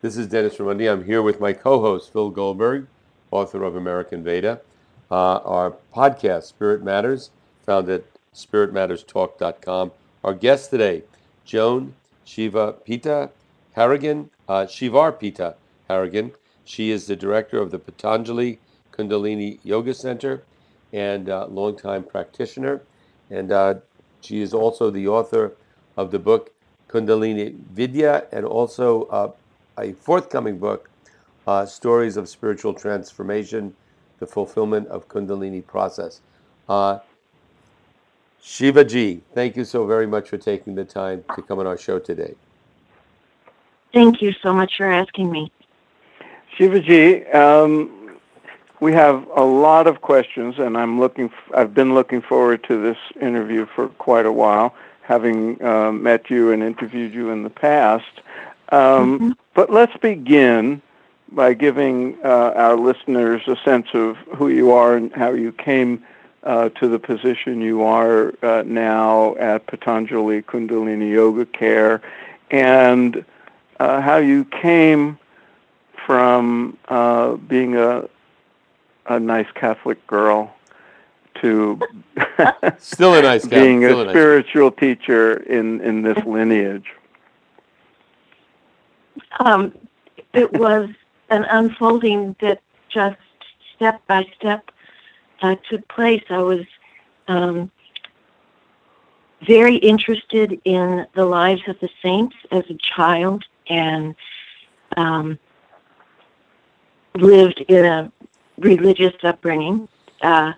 This is Dennis Raimondi. I'm here with my co-host Phil Goldberg, author of American Veda. Uh, our podcast, Spirit Matters, found at spiritmatterstalk.com. Our guest today, Joan Shiva Pita Harrigan, uh, Shivarpita Harrigan. She is the director of the Patanjali Kundalini Yoga Center and uh, longtime practitioner. And uh, she is also the author of the book Kundalini Vidya and also uh, a forthcoming book, uh, Stories of Spiritual Transformation, the Fulfillment of Kundalini Process. Uh, Shivaji, thank you so very much for taking the time to come on our show today. Thank you so much for asking me. Shivaji, um, we have a lot of questions, and I'm looking. I've been looking forward to this interview for quite a while, having uh, met you and interviewed you in the past. Um, mm-hmm. But let's begin by giving uh, our listeners a sense of who you are and how you came uh, to the position you are uh, now at Patanjali Kundalini Yoga Care, and uh, how you came from uh, being a a nice Catholic girl to still a nice being a, a spiritual nice teacher in in this lineage. Um, it was an unfolding that just step by step uh, took place. I was um, very interested in the lives of the saints as a child and um, lived in a religious upbringing. Uh,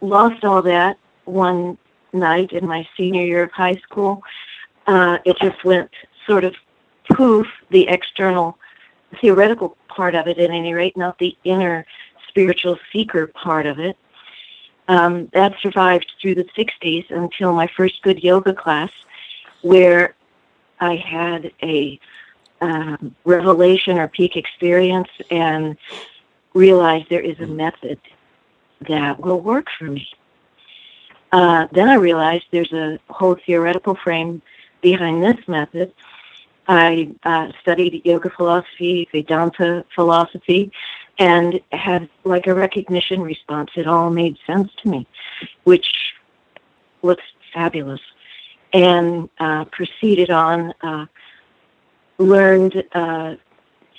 lost all that one night in my senior year of high school. Uh, it just went sort of poof, the external theoretical part of it at any rate, not the inner spiritual seeker part of it. Um, that survived through the 60s until my first good yoga class, where I had a um, revelation or peak experience and realized there is a method that will work for me. Uh, then I realized there's a whole theoretical frame behind this method. I uh, studied yoga philosophy, Vedanta philosophy, and had like a recognition response. It all made sense to me, which looks fabulous. And uh, proceeded on, uh, learned uh,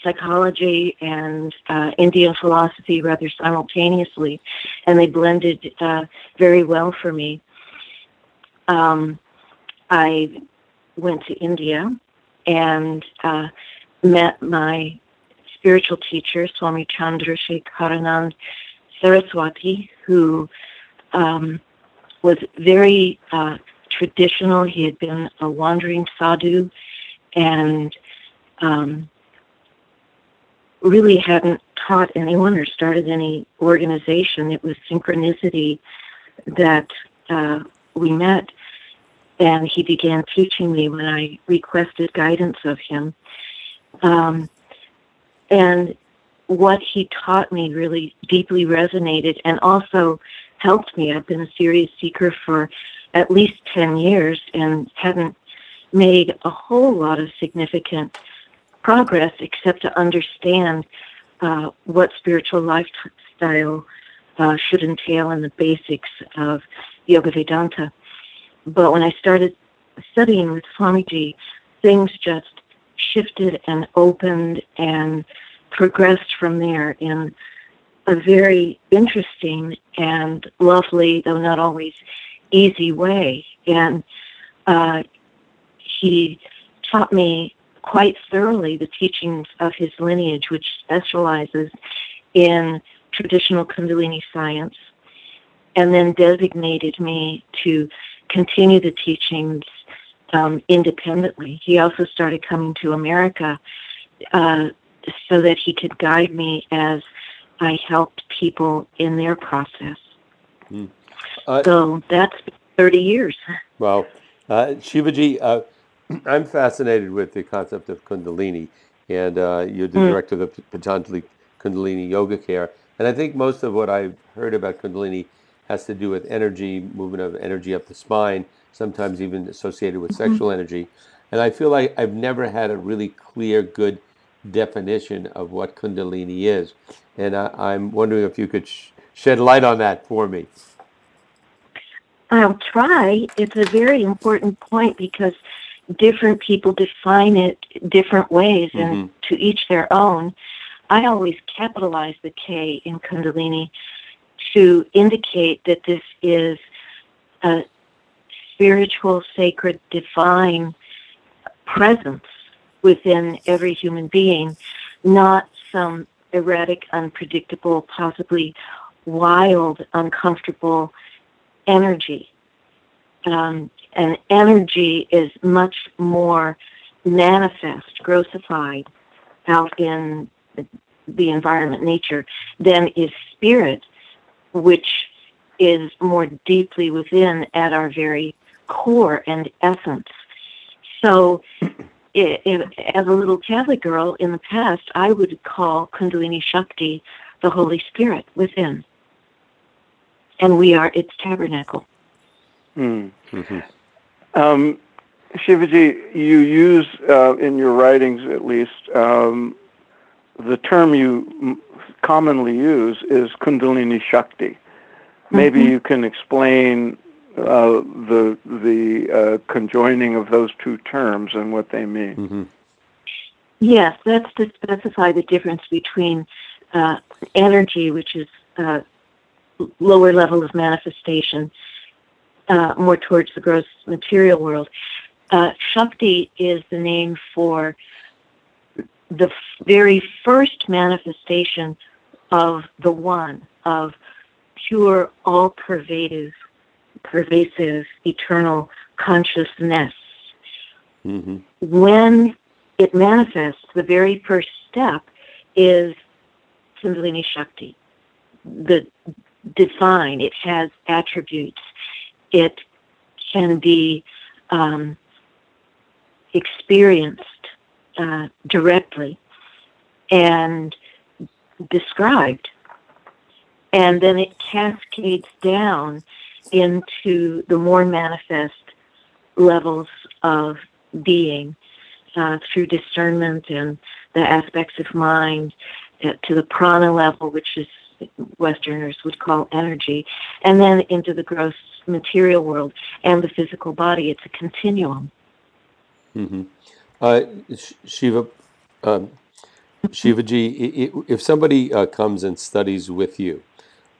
psychology and uh, Indian philosophy rather simultaneously, and they blended uh, very well for me. Um, I went to India and uh, met my spiritual teacher, Swami Chandrasekharanand Saraswati, who um, was very uh, traditional. He had been a wandering sadhu and um, really hadn't taught anyone or started any organization. It was synchronicity that uh, we met, and he began teaching me when I requested guidance of him. Um, and what he taught me really deeply resonated and also helped me. I've been a serious seeker for at least 10 years and hadn't made a whole lot of significant progress except to understand uh, what spiritual lifestyle uh, should entail and the basics of Yoga Vedanta. But when I started studying with Swamiji, things just shifted and opened and progressed from there in a very interesting and lovely, though not always easy way. And uh, he taught me quite thoroughly the teachings of his lineage, which specializes in traditional Kundalini science, and then designated me to continue the teachings um, independently. He also started coming to America uh, so that he could guide me as I helped people in their process. Mm. Uh, so that's 30 years. Wow. Uh, Shivaji, uh, I'm fascinated with the concept of Kundalini, and uh, you're the mm. director of the Patanjali Kundalini Yoga Care. And I think most of what I've heard about Kundalini has to do with energy, movement of energy up the spine, sometimes even associated with mm-hmm. sexual energy. And I feel like I've never had a really clear, good definition of what Kundalini is. And I, am wondering if you could sh- shed light on that for me. I'll try. It's a very important point because different people define it different ways and mm-hmm. to each their own. I always capitalize the K in Kundalini to indicate that this is a spiritual, sacred, divine presence within every human being, not some erratic, unpredictable, possibly wild, uncomfortable energy. Um, and energy is much more manifest, grossified out in the environment, nature, than is spirit, which is more deeply within at our very core and essence. So, it, it, as a little Catholic girl in the past, I would call Kundalini Shakti the Holy Spirit within. And we are its tabernacle. Mm. Mm-hmm. Um, Shivaji, you use uh, in your writings, at least, um, the term you commonly use is Kundalini Shakti. Maybe mm-hmm. you can explain uh, the the uh, conjoining of those two terms and what they mean. Mm-hmm. Yes, that's to specify the difference between uh, energy, which is uh, lower level of manifestation, uh, more towards the gross material world. Uh, Shakti is the name for the very first manifestation of the One, of pure, all-pervasive, pervasive, eternal consciousness. Mm-hmm. When it manifests, the very first step is Kundalini Shakti, the divine. It has attributes. It can be um, experienced uh, directly and described. And then it cascades down into the more manifest levels of being uh, through discernment and the aspects of mind uh, to the prana level, which is Westerners would call energy, and then into the gross material world and the physical body. It's a continuum. Mm-hmm. Uh, Shiva, um, if somebody uh, comes and studies with you,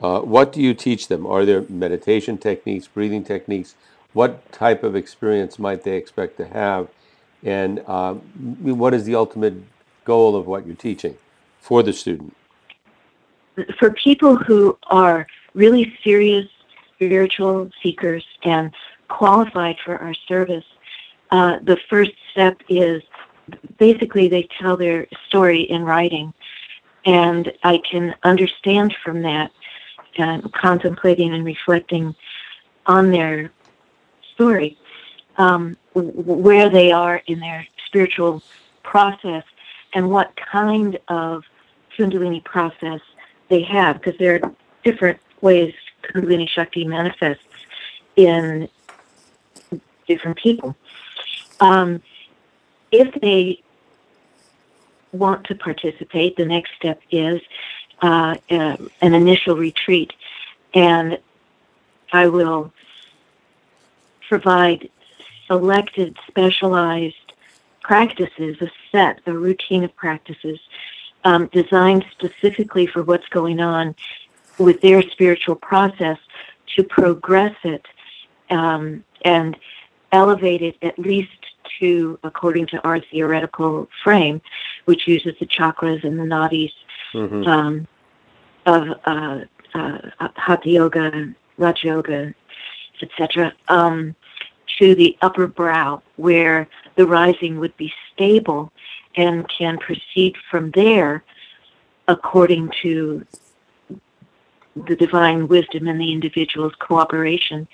uh, what do you teach them? Are there meditation techniques, breathing techniques? What type of experience might they expect to have? And um, what is the ultimate goal of what you're teaching for the student? For people who are really serious spiritual seekers and qualified for our service, uh, the first step is basically they tell their story in writing. And I can understand from that, uh, contemplating and reflecting on their story, um, where they are in their spiritual process and what kind of Kundalini process they have, because there are different ways Kundalini Shakti manifests in different people. Um, if they want to participate, the next step is uh, uh, an initial retreat, and I will provide selected, specialized practices, a set, a routine of practices um, designed specifically for what's going on with their spiritual process to progress it um, and elevate it at least to, according to our theoretical frame, which uses the chakras and the nadis mm-hmm. um, of uh, uh, Hatha Yoga, Raja Yoga, etc., um, to the upper brow, where the rising would be stable and can proceed from there according to the divine wisdom and the individual's cooperation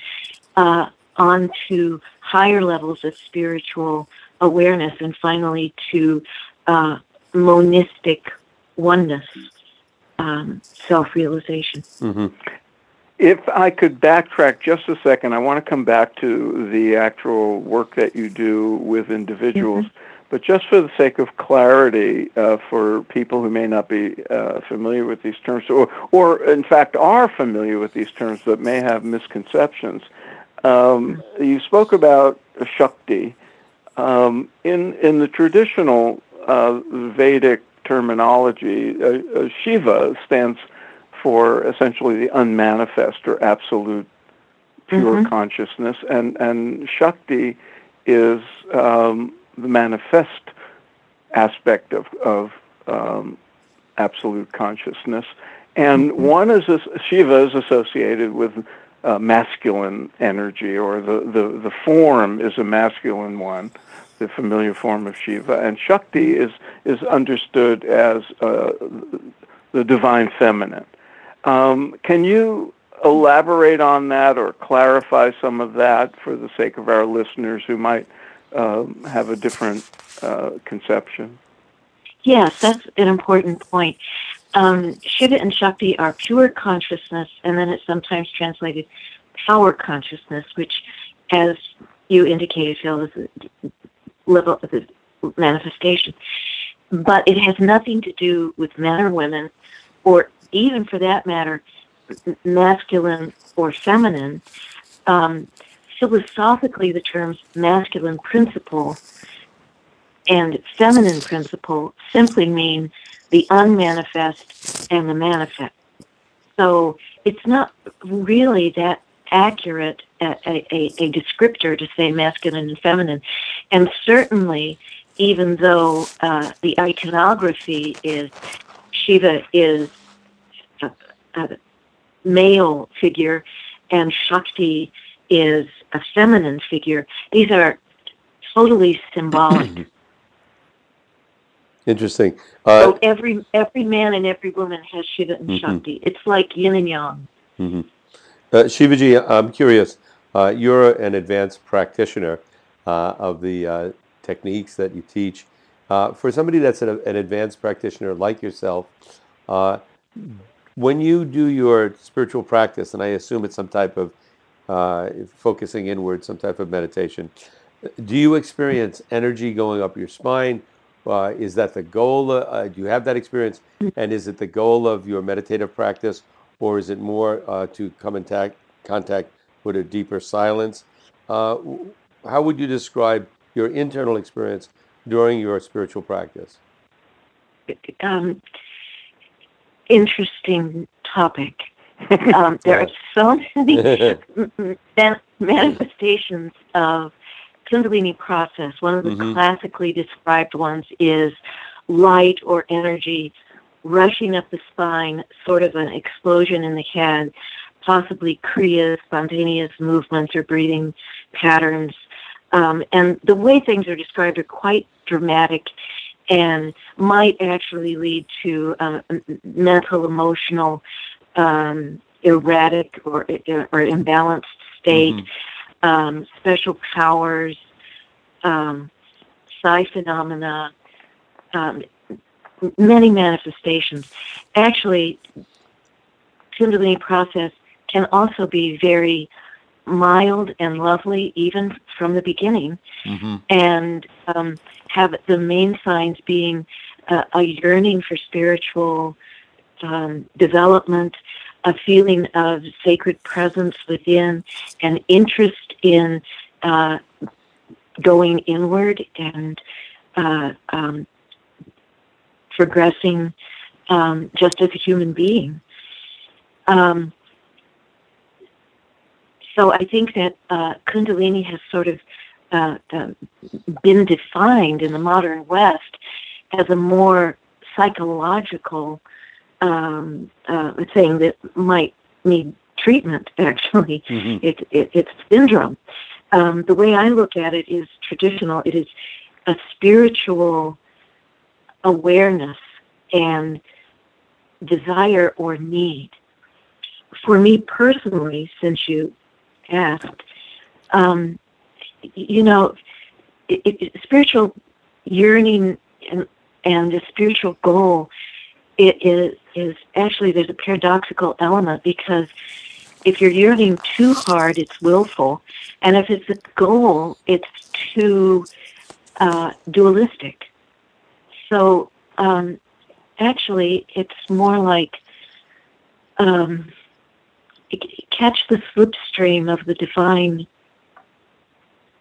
uh, onto higher levels of spiritual awareness and finally to uh, monistic oneness, um, self realization. Mm-hmm. If I could backtrack just a second, I want to come back to the actual work that you do with individuals. Mm-hmm. but just for the sake of clarity uh, for people who may not be uh, familiar with these terms, or, or in fact are familiar with these terms but may have misconceptions, um, you spoke about Shakti. Um, in in the traditional uh, Vedic terminology, uh, uh, Shiva stands for essentially the unmanifest or absolute pure mm-hmm. consciousness, and and Shakti is um, the manifest aspect of of um, absolute consciousness, and mm-hmm. one is Shiva is associated with uh, masculine energy, or the, the the form is a masculine one, the familiar form of Shiva, and Shakti is is understood as uh, the divine feminine. Um, can you elaborate on that or clarify some of that for the sake of our listeners who might um, have a different uh, conception? Yes, that's an important point. Um, Shiva and Shakti are pure consciousness, and then it's sometimes translated power consciousness, which, as you indicated, Phil, is level of the manifestation. But it has nothing to do with men or women, or even for that matter, masculine or feminine. Um, philosophically, the terms masculine principle and feminine principle simply mean the unmanifest and the manifest. So it's not really that accurate a, a, a descriptor to say masculine and feminine. And certainly, even though uh, the iconography is Shiva is a, a male figure and Shakti is a feminine figure. These are totally symbolic. Interesting. Uh, so every every man and every woman has Shiva and mm-hmm. Shakti. It's like yin and yang. Mm-hmm. Uh, Shivaji, I'm curious. Uh, you're an advanced practitioner uh, of the uh, techniques that you teach. Uh, for somebody that's an, an, advanced practitioner like yourself, uh, when you do your spiritual practice, and I assume it's some type of uh, focusing inward, some type of meditation, do you experience energy going up your spine? Uh, is that the goal? Uh, do you have that experience? And is it the goal of your meditative practice, or is it more uh, to come in ta- contact with a deeper silence? Uh, how would you describe your internal experience during your spiritual practice? Um, interesting topic. Um, there are so many manifestations of Kundalini process. One of the mm-hmm. classically described ones is light or energy rushing up the spine, sort of an explosion in the head, possibly kriya, spontaneous movements or breathing patterns. Um, and the way things are described are quite dramatic and might actually lead to uh, mental, emotional, um, erratic or, or imbalanced state, mm-hmm. Um, special powers, um, psi phenomena, um, many manifestations. Actually, Kundalini process can also be very mild and lovely even from the beginning, mm-hmm. and um, have the main signs being uh, a yearning for spiritual um, development, a feeling of sacred presence within, an interest in uh, going inward and uh, um, progressing um, just as a human being. Um, so I think that uh, Kundalini has sort of uh, uh, been defined in the modern West as a more psychological um, uh, thing that might need treatment. Actually, mm-hmm. it, it, it's syndrome. Um, the way I look at it is traditional. It is a spiritual awareness and desire or need. For me personally, since you asked. Um, you know, it, it, spiritual yearning and, and the spiritual goal it is, is actually there's a paradoxical element because if you're yearning too hard, it's willful, and if it's a goal, it's too uh, dualistic. So um, actually, it's more like um, catch the slipstream of the divine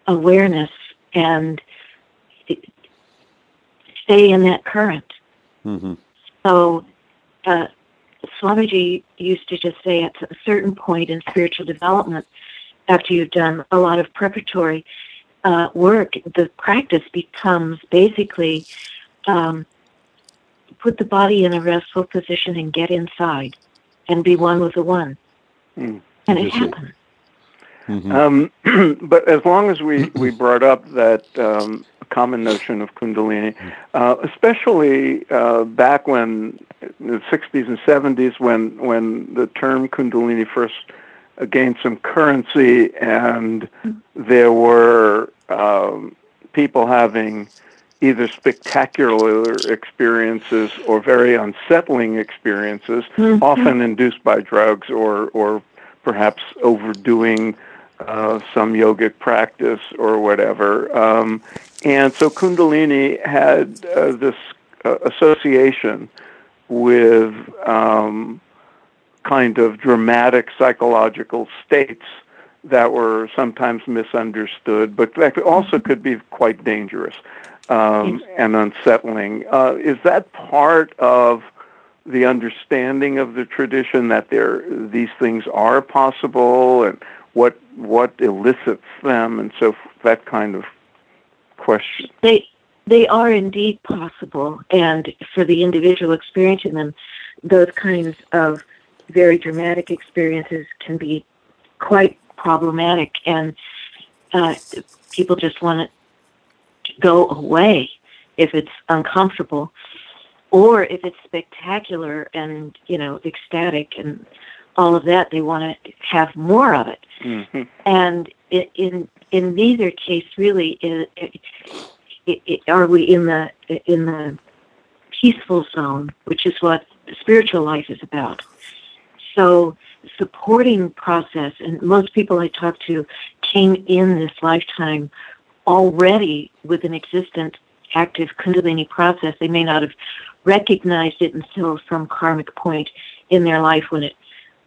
awareness and stay in that current. Mm-hmm. So, uh, Swamiji used to just say at a certain point in spiritual development, after you've done a lot of preparatory uh, work, the practice becomes basically um, put the body in a restful position and get inside and be one with the one. Mm. And it happens. Mm-hmm. Um, but as long as we, we brought up that um, common notion of Kundalini, uh, especially uh, back when in the 60s and 70s when when the term Kundalini first gained some currency and there were um, people having either spectacular experiences or very unsettling experiences, Mhm. often induced by drugs or or perhaps overdoing uh, some yogic practice or whatever. Um, and so Kundalini had uh, this uh, association with um, kind of dramatic psychological states that were sometimes misunderstood, but that also could be quite dangerous um, and unsettling. Uh, is that part of the understanding of the tradition that there these things are possible and what what elicits them and so f- that kind of question. They they are indeed possible, and for the individual experiencing them, those kinds of very dramatic experiences can be quite problematic, and uh, people just want to go away if it's uncomfortable, or if it's spectacular and you know ecstatic and all of that. They want to have more of it hmm and in in neither case really are we in the in the peaceful zone, which is what spiritual life is about. So supporting process, and most people I talk to came in this lifetime already with an existent active Kundalini process. They may not have recognized it until some karmic point in their life when it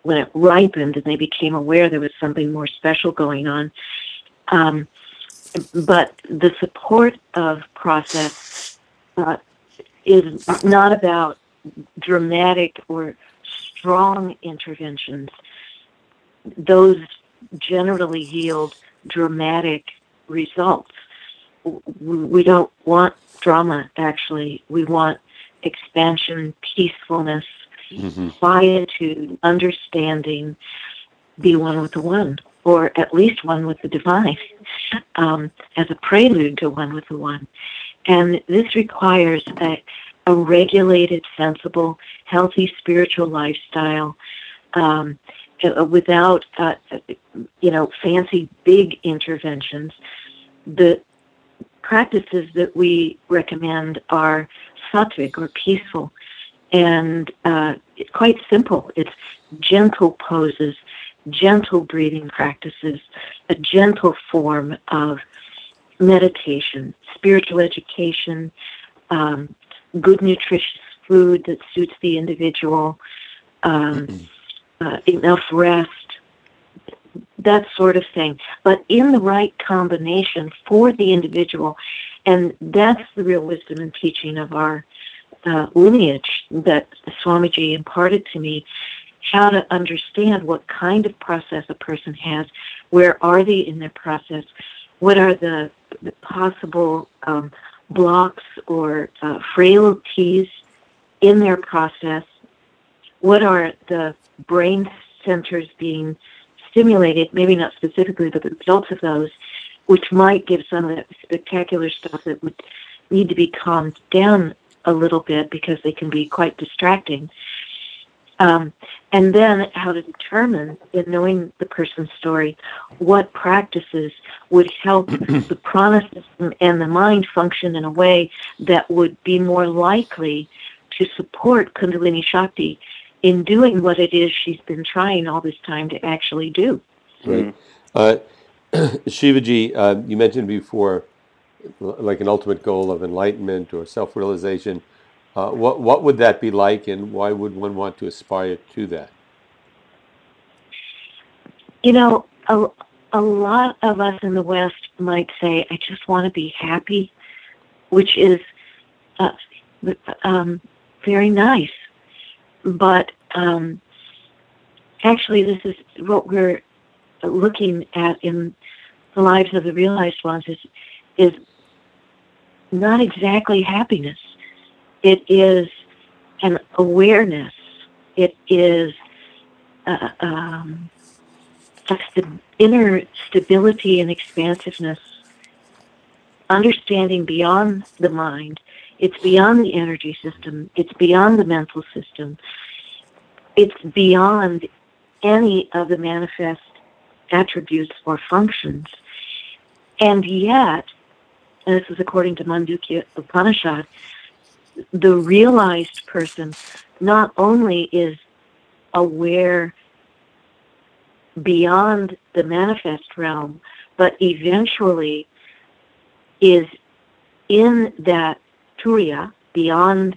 when it ripened and they became aware there was something more special going on. Um, but the support of process uh, is not about dramatic or strong interventions. Those generally yield dramatic results. We don't want drama, actually. We want expansion, peacefulness, Mm-hmm. quietude, understanding, be one with the one, or at least one with the divine, um, as a prelude to one with the one. And this requires a, a regulated, sensible, healthy spiritual lifestyle um, uh, without, uh, you know, fancy big interventions. The practices that we recommend are sattvic or peaceful and uh, it's quite simple. It's gentle poses, gentle breathing practices, a gentle form of meditation, spiritual education, um, good nutritious food that suits the individual, um, uh, enough rest, that sort of thing. But in the right combination for the individual, and that's the real wisdom and teaching of our uh, lineage that Swamiji imparted to me, how to understand what kind of process a person has, where are they in their process, what are the, the possible um, blocks or uh, frailties in their process, what are the brain centers being stimulated, maybe not specifically, but the results of those, which might give some of that spectacular stuff that would need to be calmed down a little bit because they can be quite distracting. Um, and then how to determine, in knowing the person's story, what practices would help the prana system and the mind function in a way that would be more likely to support Kundalini Shakti in doing what it is she's been trying all this time to actually do. Right. Uh, Shivaji, uh, you mentioned before like an ultimate goal of enlightenment or self-realization, uh, what what would that be like, and why would one want to aspire to that? You know, a, a lot of us in the West might say, "I just want to be happy," which is uh, um, very nice, but um, actually, this is what we're looking at in the lives of the realized ones is is not exactly happiness. It is an awareness. It is uh, um, inner stability and expansiveness, understanding beyond the mind. It's beyond the energy system. It's beyond the mental system. It's beyond any of the manifest attributes or functions. And yet, and this is according to Mandukya Upanishad, the realized person not only is aware beyond the manifest realm, but eventually is in that turiya, beyond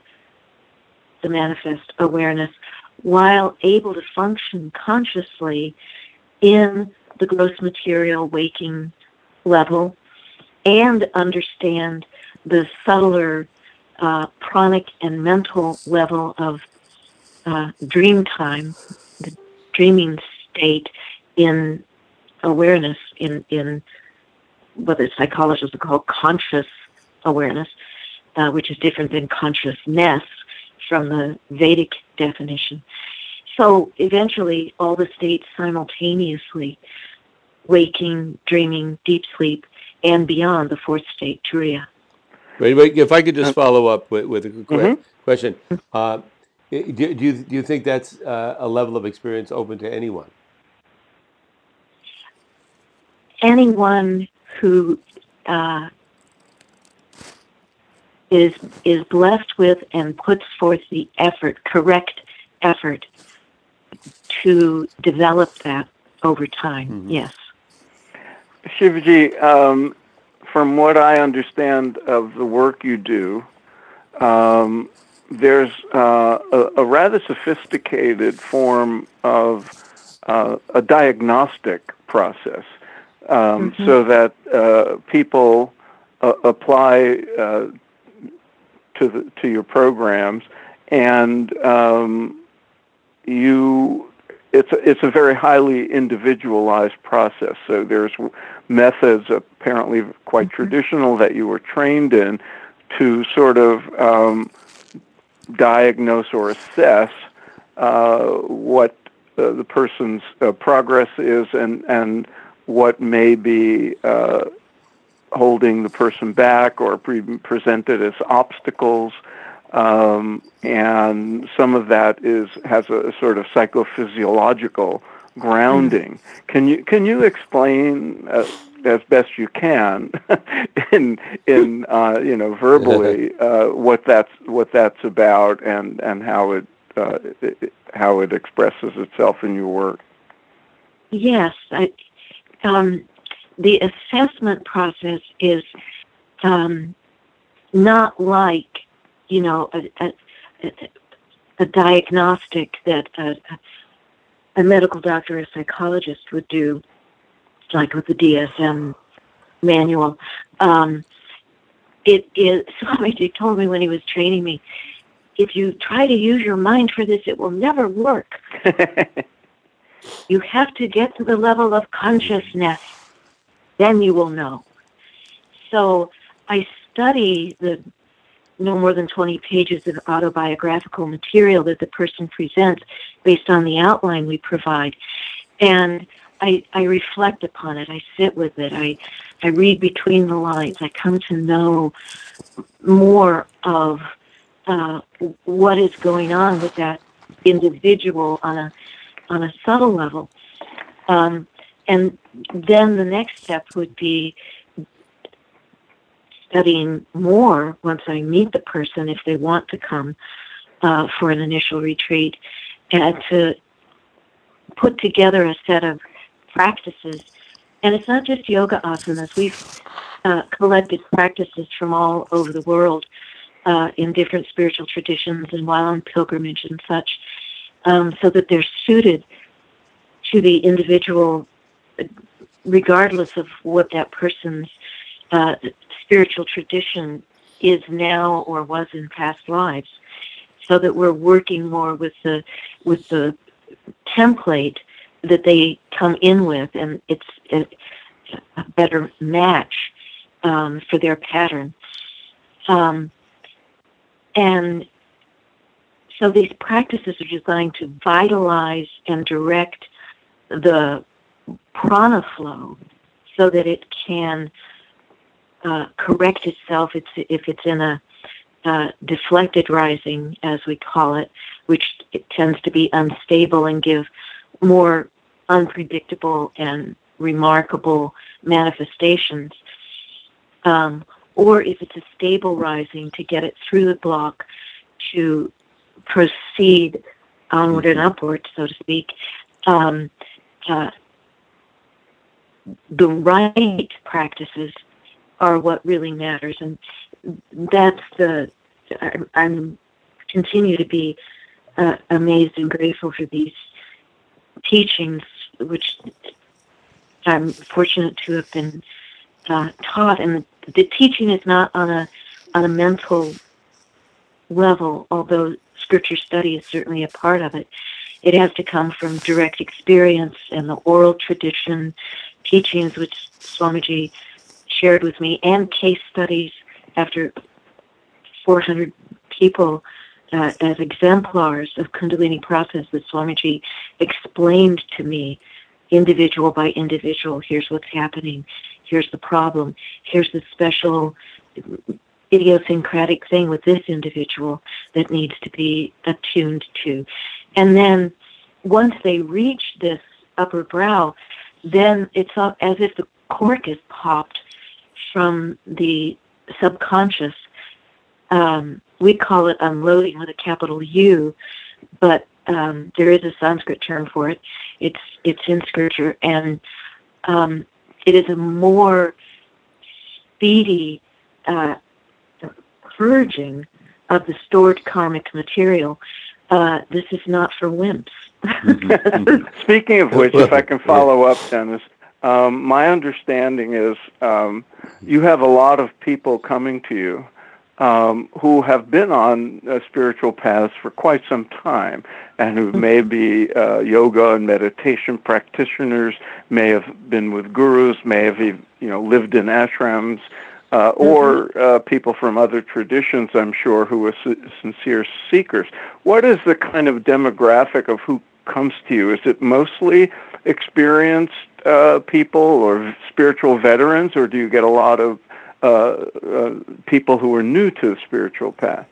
the manifest awareness, while able to function consciously in the gross material waking level and understand the subtler uh, pranic and mental level of uh, dream time, the dreaming state in awareness, in, in what the psychologists would call conscious awareness, uh, which is different than consciousness from the Vedic definition. So eventually, all the states simultaneously, waking, dreaming, deep sleep, and beyond the fourth state, Turiya. Wait, wait, if I could just follow up with, with a mm-hmm. question. Uh, do, do, you, do you think that's uh, a level of experience open to anyone? Anyone who uh, is is blessed with and puts forth the effort, correct effort, to develop that over time. Mm-hmm. Yes. Shivaji, um, from what I understand of the work you do, um, there's uh, a, a, rather sophisticated form of uh, a diagnostic process um, mm-hmm. so that uh, people uh, apply uh, to, the, to your programs and um, you it's a, it's a very highly individualized process. So there's methods apparently quite mm-hmm. traditional that you were trained in to sort of um, diagnose or assess uh, what uh, the person's uh, progress is and and what may be uh, holding the person back or pre- presented as obstacles um, and some of that is has a sort of psychophysiological grounding. Mm. Can you can you explain uh, as best you can in in uh, you know verbally uh, what that's what that's about and and how it, uh, it, how it expresses itself in your work? Yes, I, um, the assessment process is um, not like you know, a, a, a diagnostic that a, a medical doctor or a psychologist would do, like with the DSM manual. Um, it is, Swamiji told me when he was training me, if you try to use your mind for this, it will never work. you have to get to the level of consciousness, then you will know. So I study the no more than 20 pages of autobiographical material that the person presents based on the outline we provide. And I, I reflect upon it. I sit with it. I, I read between the lines. I come to know more of uh, what is going on with that individual on a on a subtle level. Um, and then the next step would be studying more once I meet the person if they want to come uh, for an initial retreat and to put together a set of practices. And it's not just yoga asanas. We've uh, collected practices from all over the world uh, in different spiritual traditions and while on pilgrimage and such, um, so that they're suited to the individual, regardless of what that person's uh, spiritual tradition is now or was in past lives, so that we're working more with the with the template that they come in with, and it's a, a better match um, for their pattern. Um, and so these practices are designed to vitalize and direct the prana flow so that it can uh, correct itself if it's in a uh, deflected rising, as we call it, which it tends to be unstable and give more unpredictable and remarkable manifestations. Um, or if it's a stable rising, to get it through the block to proceed onward and upward, so to speak. Um, uh, the right practices are what really matters, and that's the. I'm continue to be uh, amazed and grateful for these teachings, which I'm fortunate to have been uh, taught. And the, the teaching is not on a on a mental level, although scripture study is certainly a part of it. It has to come from direct experience and the oral tradition, teachings which Swamiji shared with me, and case studies after 400 people uh, as exemplars of Kundalini process that Swamiji explained to me, individual by individual. Here's what's happening. Here's the problem. Here's the special idiosyncratic thing with this individual that needs to be attuned to. And then once they reach this upper brow, then it's as if the cork is popped from the subconscious. Um, we call it unloading with a capital U, but um, there is a Sanskrit term for it. It's it's in scripture, and um, it is a more speedy uh, purging of the stored karmic material. Uh, this is not for wimps. Mm-hmm. Speaking of which, if I can follow up, Dennis, um, my understanding is um, you have a lot of people coming to you um, who have been on uh, spiritual paths for quite some time and who may be uh, yoga and meditation practitioners, may have been with gurus, may have you know lived in ashrams, uh, mm-hmm. or uh, people from other traditions, I'm sure, who are sincere seekers. What is the kind of demographic of who comes to you? Is it mostly experienced uh, people or spiritual veterans, or do you get a lot of uh, uh, people who are new to the spiritual path?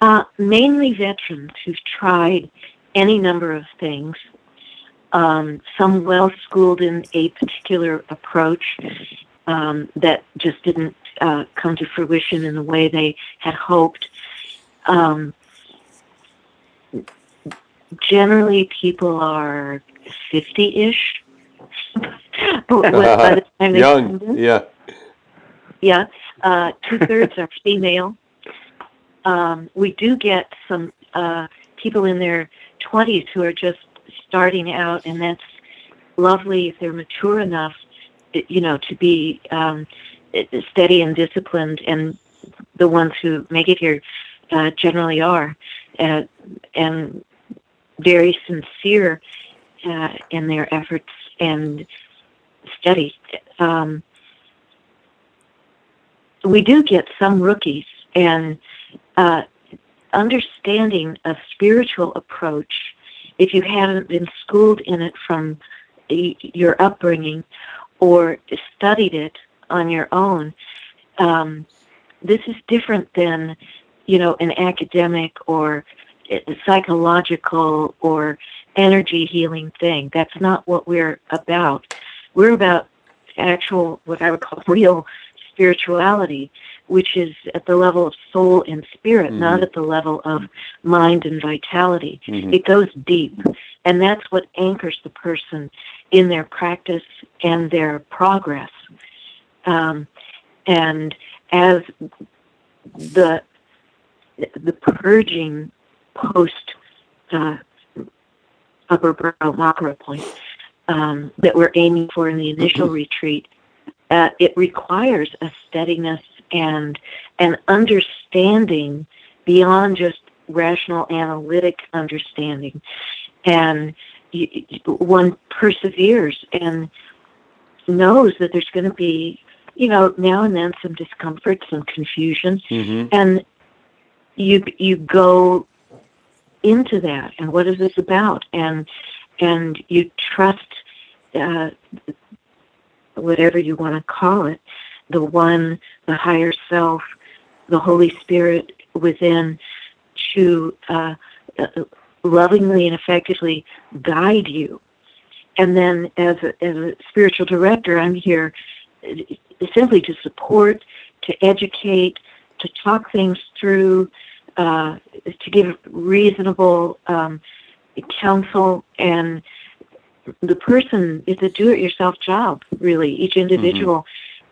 Uh, mainly veterans who've tried any number of things. Um, some well schooled in a particular approach um, that just didn't uh, come to fruition in the way they had hoped. Um, generally, people are 50 ish. by the time they Young, yeah. Yeah, uh, two thirds are female. Um, we do get some uh, people in their 20s who are just starting out, and that's lovely if they're mature enough, you know, to be um, steady and disciplined. And the ones who make it here uh, generally are, uh, and very sincere uh, in their efforts and studies. Um, we do get some rookies, and uh, understanding a spiritual approach, if you haven't been schooled in it from your upbringing or studied it on your own, um, this is different than, you know, an academic or psychological or energy healing thing. That's not what we're about. We're about actual, what I would call real spirituality, which is at the level of soul and spirit, mm-hmm. not at the level of mind and vitality. Mm-hmm. It goes deep. And that's what anchors the person in their practice and their progress. Um, and as the the purging post uh, upper brow chakra point um, that we're aiming for in the initial retreat, uh, it requires a steadiness and an understanding beyond just rational analytic understanding. And you, one perseveres and knows that there's going to be, you know, now and then some discomfort, some confusion, Mm-hmm. and you you go into that and what is this about? And and you trust uh, whatever you want to call it the one the higher self the holy spirit within to uh, uh, lovingly and effectively guide you. And then as a, as a spiritual director i'm here simply to support to educate to talk things through uh, to give reasonable um, counsel and the person is a do-it-yourself job really each individual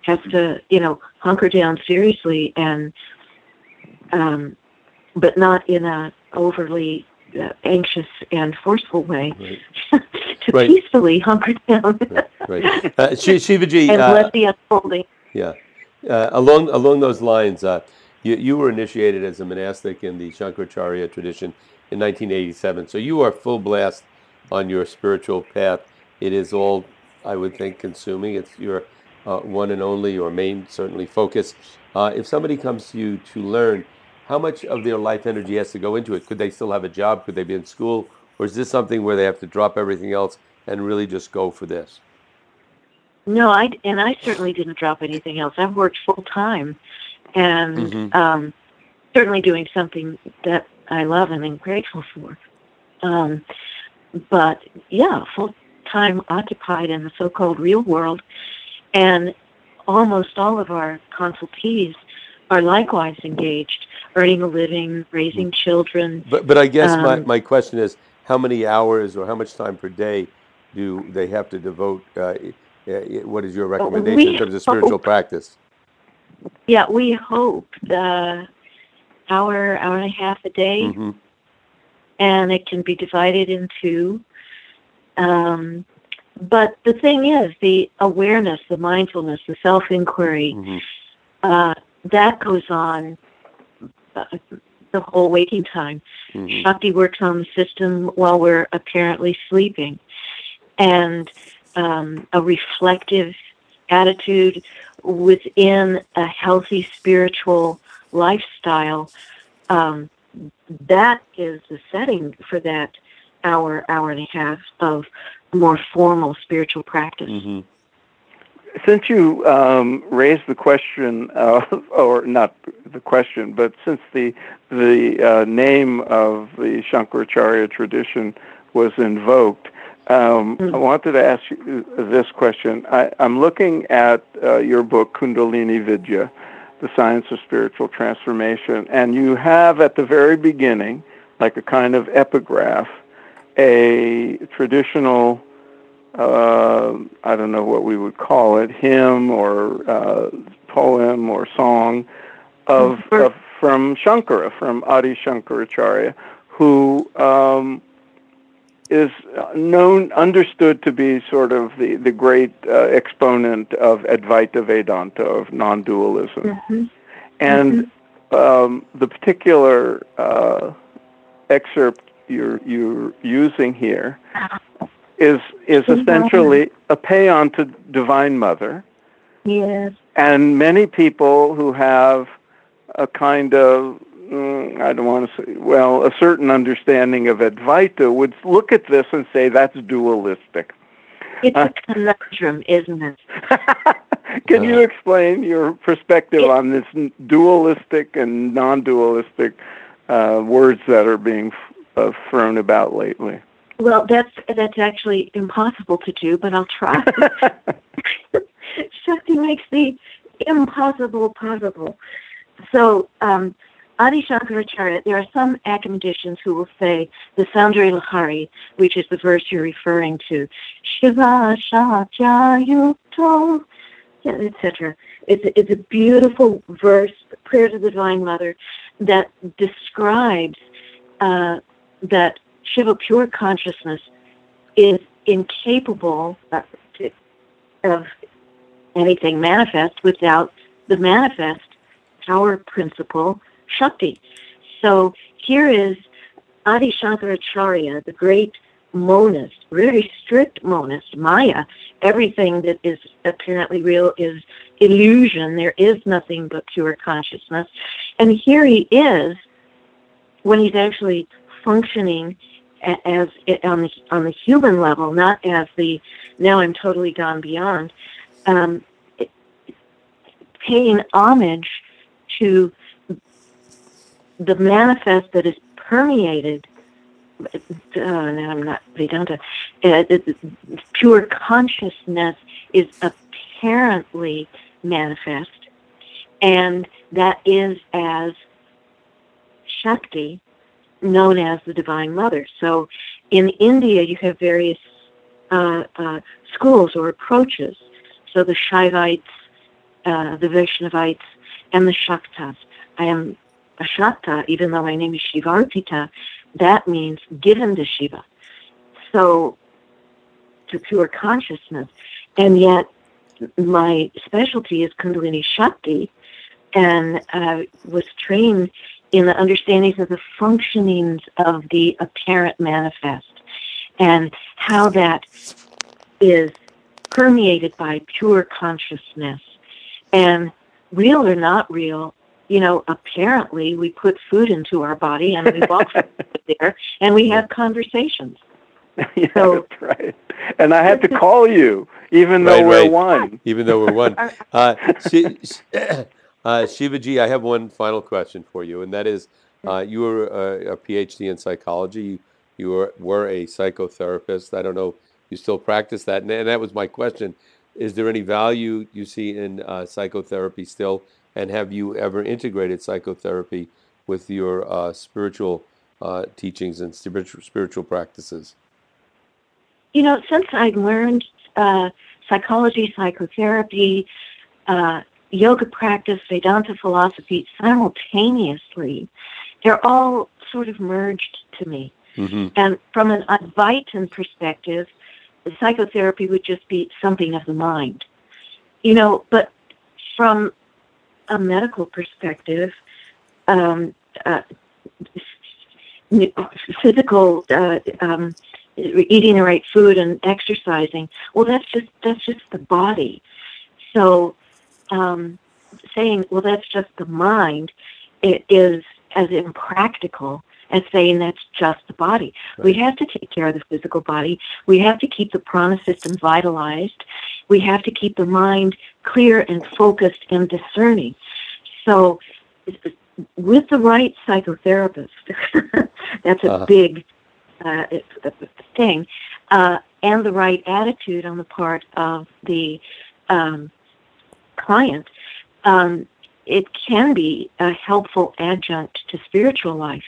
has to you know hunker down seriously and um, but not in a overly uh, anxious and forceful way Right. to Right. peacefully hunker down Right. Uh, Shivaji, and uh, let the unfolding Yeah. Uh, along along those lines, uh, you, you were initiated as a monastic in the Shankaracharya tradition in 1987. So you are full blast on your spiritual path. It is all, I would think, consuming. It's your uh, one and only or main, certainly, focus. Uh, if somebody comes to you to learn, how much of their life energy has to go into it? Could they still have a job? Could they be in school? Or is this something where they have to drop everything else and really just go for this? No, I and I certainly didn't drop anything else. I've worked full time, and Mhm. um, certainly doing something that I love and am grateful for. Um, but yeah, full time occupied in the so-called real world, and almost all of our consultees are likewise engaged, earning a living, raising children. But but I guess my, Um, my question is how many hours or how much time per day do they have to devote? Uh, what is your recommendation in terms of spiritual practice? Yeah, we hope the hour, hour and a half a day. hmm and it can be divided in two. Um, but the thing is, the awareness, the mindfulness, the self inquiry, hmm uh, that goes on uh, the whole waking time. hmm Shakti works on the system while we're apparently sleeping. And um, a reflective attitude within a healthy spiritual lifestyle, um, that is the setting for that hour, hour and a half of more formal spiritual practice. hmm Since you um, raised the question, of, or not the question, but since the the uh, name of the Shankaracharya tradition was invoked, um, Mm. I wanted to ask you this question. I, I'm looking at uh, your book, Kundalini Vidya, The Science of Spiritual Transformation, and you have at the very beginning, like a kind of epigraph, a traditional uh, I don't know what we would call it, hymn or uh, poem or song of, Mhm. of from Shankara, from Adi Shankaracharya, who um, is known, understood to be sort of the, the great uh, exponent of Advaita Vedanta, of non-dualism. Mhm. And um, the particular uh, excerpt you're, you're using here is is essentially a paean to Divine Mother, Yes. and many people who have a kind of mm, I don't want to say well a certain understanding of Advaita would look at this and say that's dualistic. It's Uh, a conundrum, isn't it? Can you explain your perspective It- on this dualistic and non-dualistic uh, words that are being f- uh, thrown about lately? Well, that's that's actually impossible to do, but I'll try. Shakti makes the impossible possible. So, um, Adi Shankaracharya, there are some academicians who will say the Saundarya Lahari, which is the verse you're referring to, Shiva Shatyayukto yeah, etc. It's it's a beautiful verse, prayer to the Divine Mother, that describes uh, that Shiva pure consciousness is incapable of anything manifest without the manifest power principle Shakti. So here is Adi Shankaracharya, the great monist, very strict monist, Maya. Everything that is apparently real is illusion. There is nothing but pure consciousness. And here he is when he's actually functioning as on the on the human level, not as the now I'm totally gone beyond, um, paying homage to the manifest that is permeated. Uh, now I'm not Vedanta. Uh, pure consciousness is apparently manifest, and that is as Shakti, known as the Divine Mother. So in India, you have various uh, uh, schools or approaches. So the Shaivites, uh, the Vaishnavites, and the Shaktas. I am a Shakta, even though my name is Shivarpita. That means given to Shiva. So to pure consciousness. And yet my specialty is Kundalini Shakti, and I was trained in the understandings of the functionings of the apparent manifest and how that is permeated by pure consciousness. And real or not real, you know, apparently we put food into our body and we walk there and we have conversations. yeah, so, that's right. And I had to call you, even though right, we're right. one. Even though we're one. Uh, uh, Shivaji, I have one final question for you, and that is, uh, you were a, a, PhD in psychology. You, you were, were a psychotherapist. I don't know, you still practice that, and, and that was my question. Is there any value you see in uh, psychotherapy still, and have you ever integrated psychotherapy with your uh, spiritual uh, teachings and spiritual spiritual practices? You know, since I learned uh, psychology, psychotherapy, yoga practice, Vedanta philosophy simultaneously, they're all sort of merged to me. Mm-hmm. And from an Advaitin perspective, psychotherapy would just be something of the mind. You know, but from a medical perspective, um, uh, physical uh, um, eating the right food and exercising, well, that's just that's just the body. So um, saying, well, that's just the mind, it is as impractical as saying that's just the body. Right. We have to take care of the physical body. We have to keep the prana system vitalized. We have to keep the mind clear and focused and discerning. So, with the right psychotherapist, that's a uh-huh. big uh, thing, uh, and the right attitude on the part of the um, client, um, it can be a helpful adjunct to spiritual life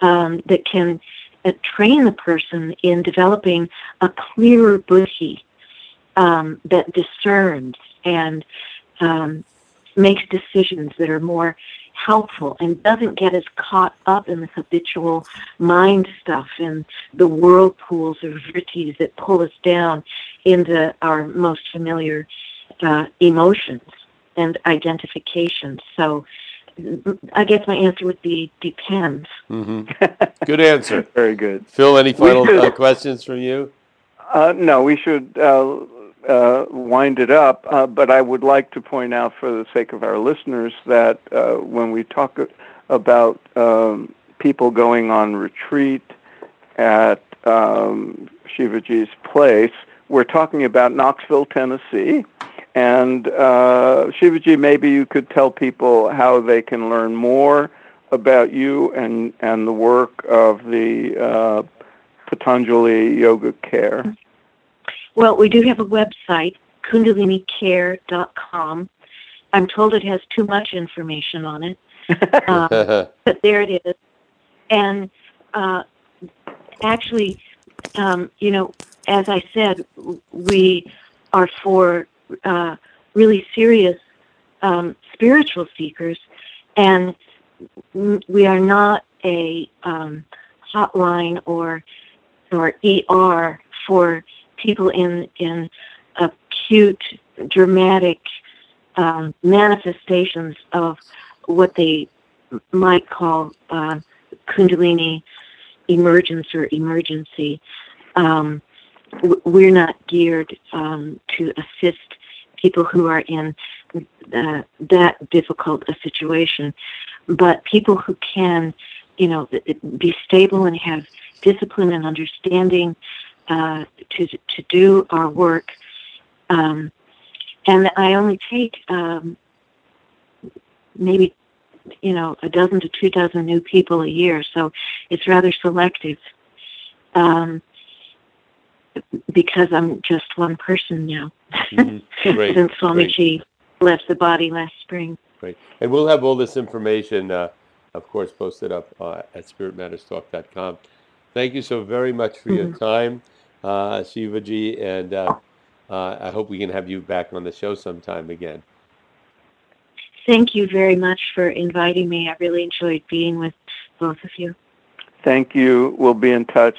um, that can uh, train the person in developing a clearer buddhi um, that discerns and um, makes decisions that are more helpful and doesn't get as caught up in the habitual mind stuff and the whirlpools of vrittis that pull us down into our most familiar uh, emotions and identifications. So I guess my answer would be depends. Mm-hmm. Good answer. Very good. Phil, any final uh, questions from you? Uh, no, we should uh, uh, wind it up. Uh, but I would like to point out, for the sake of our listeners, that uh, when we talk about um, people going on retreat at um, Shivaji's place, we're talking about Knoxville, Tennessee. And uh, Shivaji, maybe you could tell people how they can learn more about you and, and the work of the uh, Patanjali Yoga Care. Well, we do have a website, kundalinicare.com. I'm told it has too much information on it, um, but there it is. And uh, actually, um, you know, as I said, we are for uh, really serious um, spiritual seekers, and we are not a um, hotline or or ER for people in in acute, dramatic um, manifestations of what they might call uh, Kundalini emergence or emergency. Um, we're not geared um, to assist people who are in uh, that difficult a situation, but people who can, you know, be stable and have discipline and understanding uh, to to do our work. Um, and I only take um, maybe you know a dozen to two dozen new people a year, so it's rather selective. Um, because I'm just one person now. Mm-hmm. Great. Since Swamiji left the body last spring. Great. And we'll have all this information, uh, of course, posted up uh, at spiritmatterstalk.com. Thank you so very much for mm-hmm. your time, uh, Shivaji, and uh, uh, I hope we can have you back on the show sometime again. Thank you very much for inviting me. I really enjoyed being with both of you. Thank you. We'll be in touch.